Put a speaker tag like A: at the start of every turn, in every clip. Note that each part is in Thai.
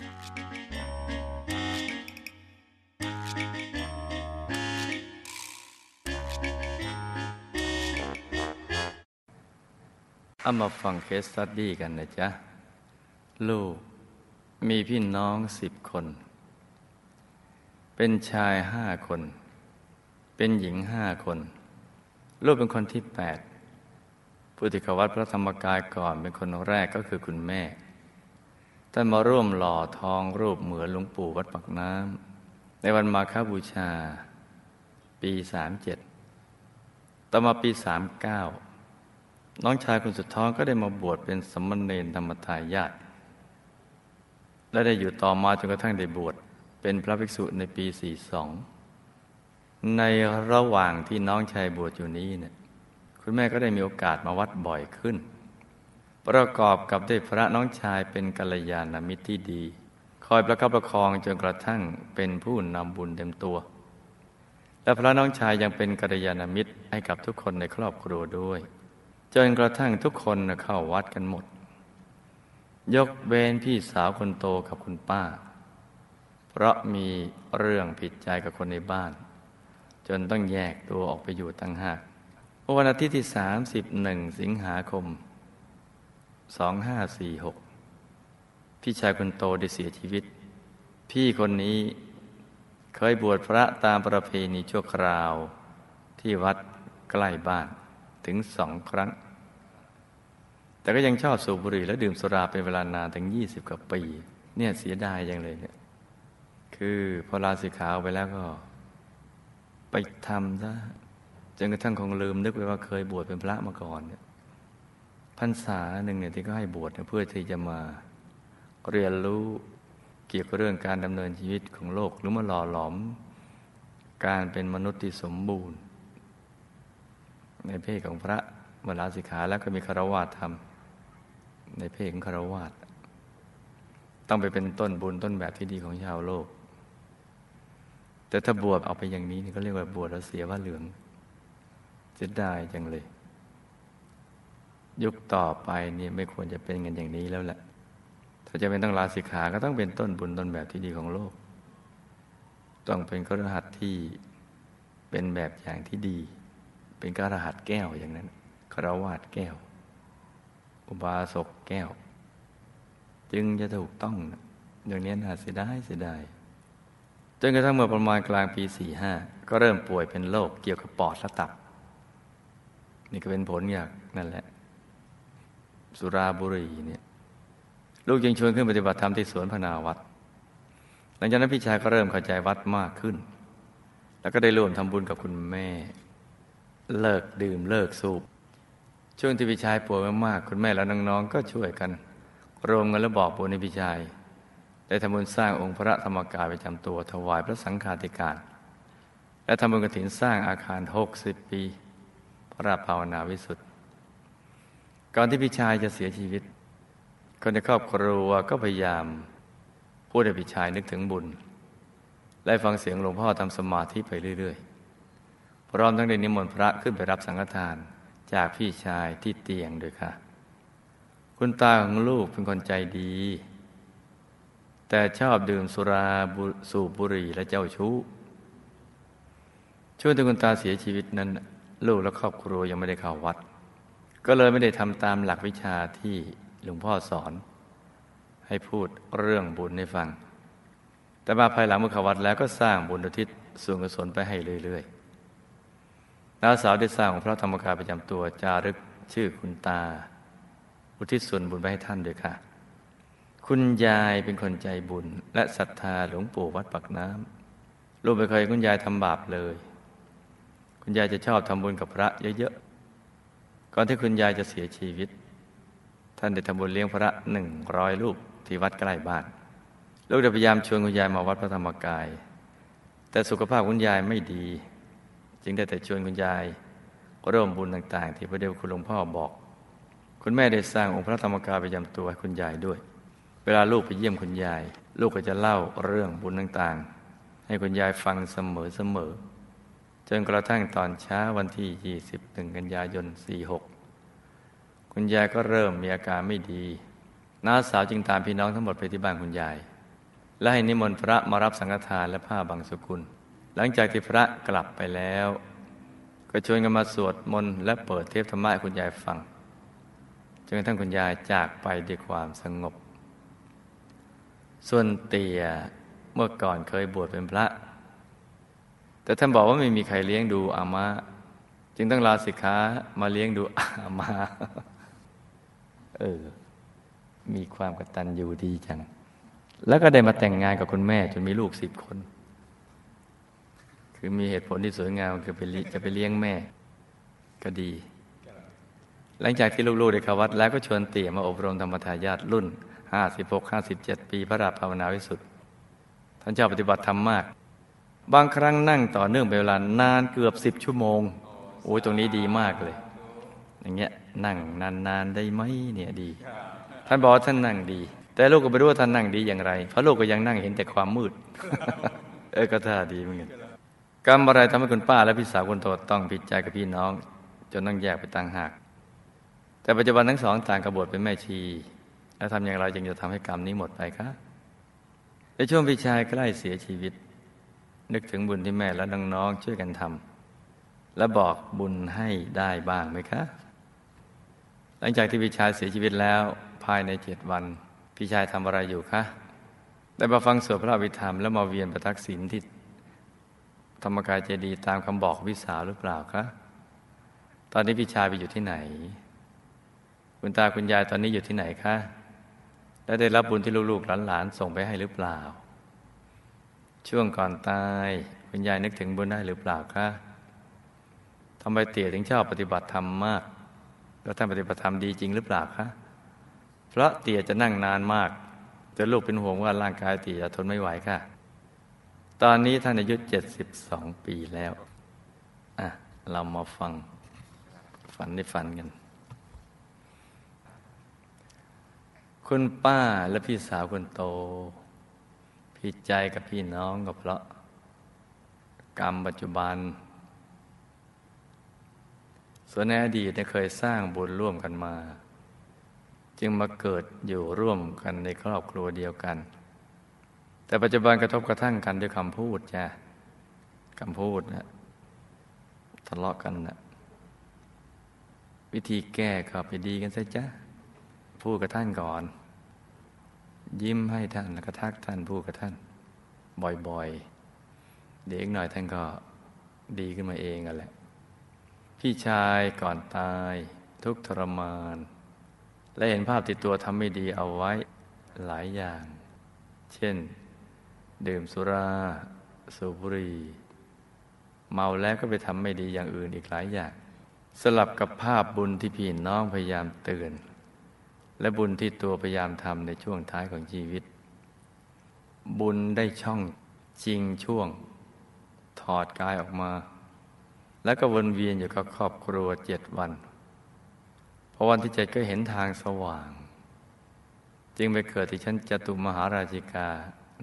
A: เอามาฟังเคสตัดดี้กันนะจ๊ะ ลูกมีพี่น้องสิบคน เป็นชายห้าคน เป็นหญิงห้าคน ลูกเป็นคนที่แปดผู้ที่เขาวัดพระธรรมกายก่อนเป็นคนแรกก็คือคุณแม่ ท่านมาร่วมหล่อทองรูปเหมือนหลวงปู่วัดปักน้ำในวันมาฆบูชา ปีสามเจ็ดต่อมาปีสามเก้าน้องชายคนสุดท้องก็ได้มาบวชเป็นสมณเณรธรรมทายาทและได้อยู่ต่อมาจนกระทั่งได้บวชเป็นพระภิกษุในปีสี่สองในระหว่างที่น้องชายบวชอยู่นี้เนี่ยคุณแม่ก็ได้มีโอกาสมาวัดบ่อยขึ้น ประกอบกับได้พระน้องชายเป็นกัลยาณมิตรที่ดี คอยประคับประคองจนกระทั่งเป็นผู้นำบุญเต็มตัว และพระน้องชายยังเป็นกัลยาณมิตรให้กับทุกคนในครอบครัวด้วย จนกระทั่งทุกคนเข้าวัดกันหมด ยกเว้นพี่สาวคนโตกับคุณป้า เพราะมีเรื่องผิดใจกับคนในบ้าน จนต้องแยกตัวออกไปอยู่ตั้งหากวันอาทิตย์ที่สามสิบหนึ่งสิงหาคม สองห้าสี่หกพี่ชายคนโตได้เสียชีวิต พี่คนนี้เคยบวชพระตามประเพณีชั่วคราว ที่วัดใกล้บ้านถึงสองครั้ง แต่ก็ยังชอบสูบบุหรี่และดื่มสุราเป็นเวลานานถึงยี่สิบกว่าปี เนี่ยเสียดายยังเลยเนี่ยคือพอลาสิขาวไปแล้วก็ ไปทำซะจนกระทั่งคงลืมนึกไปว่าเคยบวชเป็นพระมาก่อนเนี่ย พรรษาหนึ่งเนี่ยที่ก็ให้บวชเพื่อที่จะมาเรียนรู้เกี่ยวกับเรื่องการดำเนินชีวิตของโลกหรือมาหล่อหลอม การเป็นมนุษย์ที่สมบูรณ์ ในเพศของพระมลาสิกขาแล้วก็มีคารวะธรรม ในเพศของคารวะต้องไปเป็นต้นบุญต้นแบบที่ดีของชาวโลก แต่ถ้าบวชเอาไปอย่างนี้นี่ก็เรียกว่าบวชแล้วเสียว่าเหลืองจะได้จังเลย ยุคต่อไปนี่ไม่ควรจะเป็นกันอย่างนี้แล้วแหละ ถ้าจะเป็นต้องลาสิกขาก็ต้องเป็นต้นบุญต้นแบบที่ดีของโลก ต้องเป็นครหัสที่เป็นแบบอย่างที่ดี เป็นกระหัตแก้วอย่างนั้นครวาดแก้ว อุบาสกแก้ว จึงจะถูกต้องอย่างนี้น่าเสียดายเสียดายจนกระทั่งเมื่อประมาณกลางปีสี่ห้าก็เริ่มป่วยเป็นโรคเกี่ยวกับปอดและตับ นี่ก็เป็นผลอย่างนั่นแหละ สุราบุรีเนี่ยลูกยังชวนขึ้นปฏิบัติธรรมที่สวนพนาวัดหลังจากนั้นพี่ชายก็เริ่มเข้าใจวัดมากขึ้น แล้วก็ได้ร่วมทำบุญกับคุณแม่ เลิกดื่มเลิกสูบช่วงที่พี่ชายป่วยมากๆคุณแม่และน้องๆก็ช่วยกันรวมกันแล้วบอกบุญในพี่ชายได้ทำบุญสร้างองค์พระธรรมกายประจำตัวถวายพระสังฆาธิการ และทำบุญกฐินสร้างอาคารหกสิบปี พระราภาวนาวิสุทธิ ก่อนที่พี่ชายจะเสียชีวิต คนในครอบครัวก็พยายามพูดให้พี่ชายนึกถึงบุญ และฟังเสียงหลวงพ่อทำสมาธิไปเรื่อยๆ พร้อมทั้งได้นิมนต์พระขึ้นไปรับสังฆทานจากพี่ชายที่เตียงด้วยค่ะ คุณตาของลูกเป็นคนใจดี แต่ชอบดื่มสุราสูบบุหรี่และเจ้าชู้ ช่วงที่คุณตาเสียชีวิตนั้น ลูกและครอบครัวยังไม่ได้เข้าวัด ก็เลยไม่ได้ทำตามหลักวิชาที่หลวงพ่อสอน ให้พูดเรื่องบุญให้ฟัง แต่มาภายหลังเมื่อเขาวัดแล้วก็สร้างบุญอุทิศส่วนกุศลไปให้เรื่อยๆน้าสาวได้สร้างพระธรรมกายประจำตัวจารึกชื่อคุณตา อุทิศส่วนบุญไปให้ท่านด้วยค่ะ คุณยายเป็นคนใจบุญ และศรัทธาหลวงปู่วัดปักน้ำลูกไม่เคยคุณยายทำบาปเลย คุณยายจะชอบทำบุญกับพระเยอะๆ ก่อนที่คุณยายจะเสียชีวิต ท่านได้ทำบุญเลี้ยงพระหนึ่งร้อยรูปที่วัดใกล้บ้านลูกได้พยายามชวนคุณยายมาวัดพระธรรมกาย แต่สุขภาพคุณยายไม่ดี จึงได้แต่ชวนคุณยายร่วมบุญต่าง ๆ ที่พระเดชคุณหลวงพ่อบอก คุณแม่ได้สร้างองค์พระธรรมกายประจำตัวให้คุณยายด้วย เวลาลูกไปเยี่ยมคุณยาย ลูกก็จะเล่าเรื่องบุญต่างๆ ให้คุณยายฟังเสมอๆ จนกระทั่งตอนเช้าวันที่ 21 กันยายน 46 คุณยายก็เริ่มมีอาการไม่ดีน้าสาวจึงตามพี่น้องทั้งหมดไปที่บ้านคุณยาย และให้นิมนต์พระมารับสังฆทานและผ้าบางสุกุล หลังจากที่พระกลับไปแล้ว ก็ชวนกันมาสวดมนต์และเปิดเทปธรรมะให้คุณยายฟังจนกระทั่งคุณยายจากไปด้วยความสงบ ส่วนเตียเมื่อก่อนเคยบวชเป็นพระ แต่ท่านบอกว่าไม่มีใครเลี้ยงดูอามาจึงต้องลาสิกขามาเลี้ยงดูอามาเออ มีความกตัญญูดีจัง แล้วก็ได้มาแต่งงานกับคุณแม่ จนมีลูกสิบคน คือมีเหตุผลที่สวยงามคือไปจะไปเลี้ยงแม่ ก็ดี หลังจากที่ลูกๆได้เข้าวัด แล้วก็ชวนเตี่ยมาอบรมธรรมทายาทรุ่น 56-57 ปีพระราภาวนาวิสุทธิ์ท่านเจ้าปฏิบัติธรรมมาก บางครั้งนั่งต่อเนื่องเป็นเวลานานเกือบสิบชั่วโมง โอ้ยตรงนี้ดีมากเลย อย่างเงี้ยนั่งนานๆได้ไหมเนี่ยดี ท่านบอกท่านนั่งดี แต่ลูกก็ไม่รู้ว่าท่านนั่งดีอย่างไร เพราะลูกก็ยังนั่งเห็นแต่ความมืด เออก็ท่าดีเหมือนกันกรรมอะไรทำให้คุณป้าและพี่สาวคนโตต้องผิดใจกับพี่น้อง จนต้องแยกไปต่างหาก แต่ปัจจุบันทั้งสองต่างกบฏเป็นแม่ชี แล้วทำอย่างไรจึงจะทำให้กรรมนี้หมดไปคะในช่วงพี่ชายใกล้เสียชีวิต นึกถึงบุญที่แม่และน้องๆช่วยกันทำและบอกบุญให้ได้บ้างไหมคะ หลังจากที่พี่ชายเสียชีวิตแล้วภายในเจ็ดวัน พี่ชายทำอะไรอยู่คะได้มาฟังสวดพระอภิธรรมแล้วมาเวียนประทักษิณที่ธรรมกายเจดีตามคำบอกของพี่สาหรือเปล่าคะ ตอนนี้พี่ชายไปอยู่ที่ไหน คุณตาคุณยายตอนนี้อยู่ที่ไหนคะ และได้รับบุญที่ลูกๆหลานๆส่งไปให้หรือเปล่า ช่วงก่อนตายคุณยายนึกถึงบุญได้หรือเปล่าคะทำไมเตี่ยถึงชอบปฏิบัติธรรมมาก แล้วท่านปฏิบัติธรรมดีจริงหรือเปล่าคะเพราะเตี่ยจะนั่งนานมากจนลูกเป็นห่วงว่าร่างกายเตี่ยจะทนไม่ไหวค่ะ ตอนนี้ท่านอายุเจ็ดสิบสองปีแล้วอะเรามาฟัง ฝันได้ฝันกัน คุณป้าและพี่สาวคนโต พี่ใจกับพี่น้องก็เพราะ กรรมปัจจุบัน ส่วนในอดีตเคยสร้างบุญร่วมกันมา จึงมาเกิดอยู่ร่วมกันในครอบครัวเดียวกัน แต่ปัจจุบันกระทบกระทั่งกันด้วยคำพูดจ้ะคำพูดนะทะเลาะกันนะวิธีแก้ก็ไปดีกันซะจ้ะพูดกับท่านก่อน ยิ้มให้ท่านแล้วก็ทักท่านพูดกับท่าน บ่อยๆ เด็กหน่อยท่านก็ดีขึ้นมาเองกันแหละ พี่ชายก่อนตายทุกทรมาน และเห็นภาพติดตัวทำไม่ดีเอาไว้หลายอย่าง เช่น ดื่มสุรา สูบบุหรี่เมาแล้วก็ไปทำไม่ดีอย่างอื่นอีกหลายอย่าง สลับกับภาพบุญที่พี่น้องพยายามเตือน และบุญที่ตัวพยายามทำในช่วงท้ายของชีวิต บุญได้ช่องจริงช่วง ถอดกายออกมา แล้วก็วนเวียนอยู่กับครอบครัวเจ็ดวันพอวันที่เจ็ดก็เห็นทางสว่าง จึงไปเกิดที่ชั้นจตุมหาราชิกา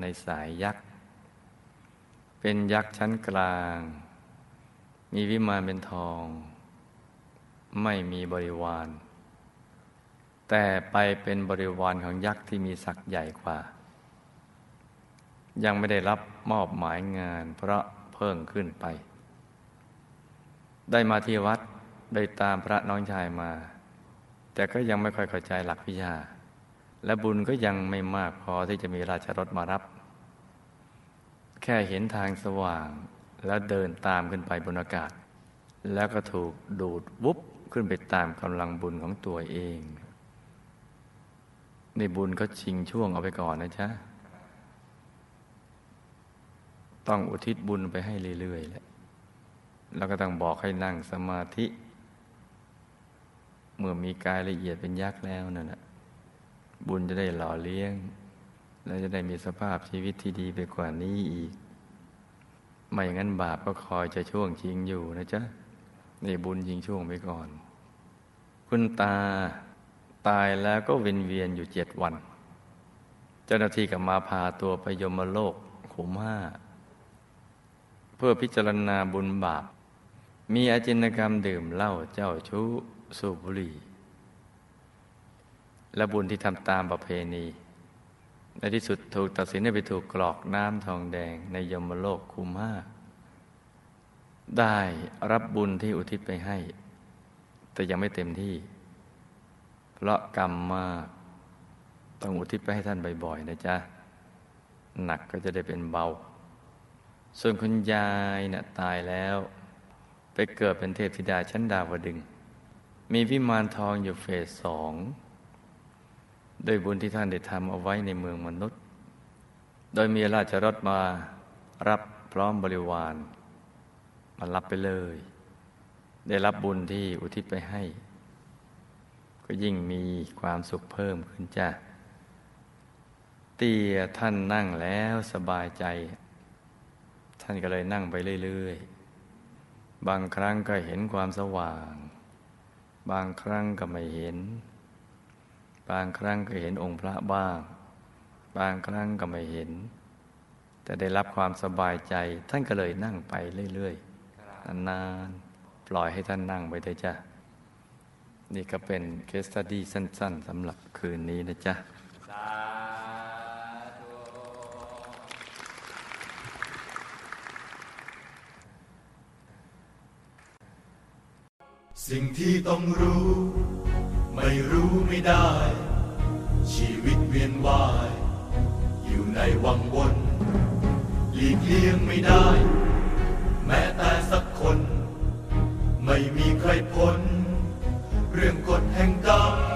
A: ในสายยักษ์ เป็นยักษ์ชั้นกลาง มีวิมานเป็นทอง ไม่มีบริวาร แต่ไปเป็นบริวารของยักษ์ที่มีศักย์ใหญ่กว่า ยังไม่ได้รับมอบหมายงานเพราะเพิ่งขึ้นไป ได้มาที่วัดได้ตามพระน้องชายมา แต่ก็ยังไม่ค่อยเข้าใจหลักวิชา และบุญก็ยังไม่มากพอที่จะมีราชรถมารับ แค่เห็นทางสว่างแล้วเดินตามขึ้นไปบนอากาศ แล้วก็ถูกดูดวุบขึ้นไปตามกำลังบุญของตัวเอง นบุญก็ชิงช่วงเอาไปก่อนนะจ๊ะ ต้องอุทิศบุญไปให้เรื่อยๆแหละแล้วก็ต้องบอกให้นั่งสมาธิ เมื่อมีกายละเอียดเป็นยักษ์แล้วนั่นแหละบุญจะได้หล่อเลี้ยง และจะได้มีสภาพชีวิตที่ดีไปกว่านี้อีก ไม่อย่างนั้นบาปก็คอยจะช่วงชิงอยู่นะจ๊ะนี่บุญชิงช่วงไปก่อน คุณตา ตายแล้วก็เวียนเวียนอยู่เจ็ดวัน เจ้าหน้าที่ก็มาพาตัวไปยมโลกขุมห้าเพื่อพิจารณาบุญบาป มีอาจินกรรมดื่มเหล้าเจ้าชู้สูบบุหรี่และบุญที่ทำตามประเพณี ในที่สุดถูกตัดสินให้ไปถูกกรอกน้ำทองแดงในยมโลกคุมห้าได้รับบุญที่อุทิศไปให้ แต่ยังไม่เต็มที่ เพราะกรรมมาก ต้องอุทิศไปให้ท่านบ่อยๆนะจ๊ะ หนักก็จะได้เป็นเบา ส่วนคุณยายเนะ่ยตายแล้ว ไปเกิดเป็นเทพธิดาชั้นดาวดึง มีวิมานทองอยู่เฟสสองโดยบุญที่ท่านได้ทำเอาไว้ในเมืองมนุษย์ โดยมีราชรถมารับพร้อมบริวาร มารับไปเลย ได้รับบุญที่อุทิศไปให้ ก็ยิ่งมีความสุขเพิ่มขึ้นจ้ะเตียท่านนั่งแล้วสบายใจ ท่านก็เลยนั่งไปเรื่อยๆ บางครั้งก็เห็นความสว่าง บางครั้งก็ไม่เห็น บางครั้งก็เห็นองค์พระบ้าง บางครั้งก็ไม่เห็น แต่ได้รับความสบายใจ ท่านก็เลยนั่งไปเรื่อยๆนานๆปล่อยให้ท่านนั่งไปเลยจ้ะ นี่ก็เป็นเคสตัดดี้สั้น ๆสำหรับคืนนี้นะจ๊ะ
B: สิ่งที่ต้องรู้ ไม่รู้ไม่ได้ ชีวิตเวียนว่าย อยู่ในวังวนหลีกเลี่ยงไม่ได้ แม้แต่สักคน ไม่มีใครพ้น เรื่องกฎแห่งกรรม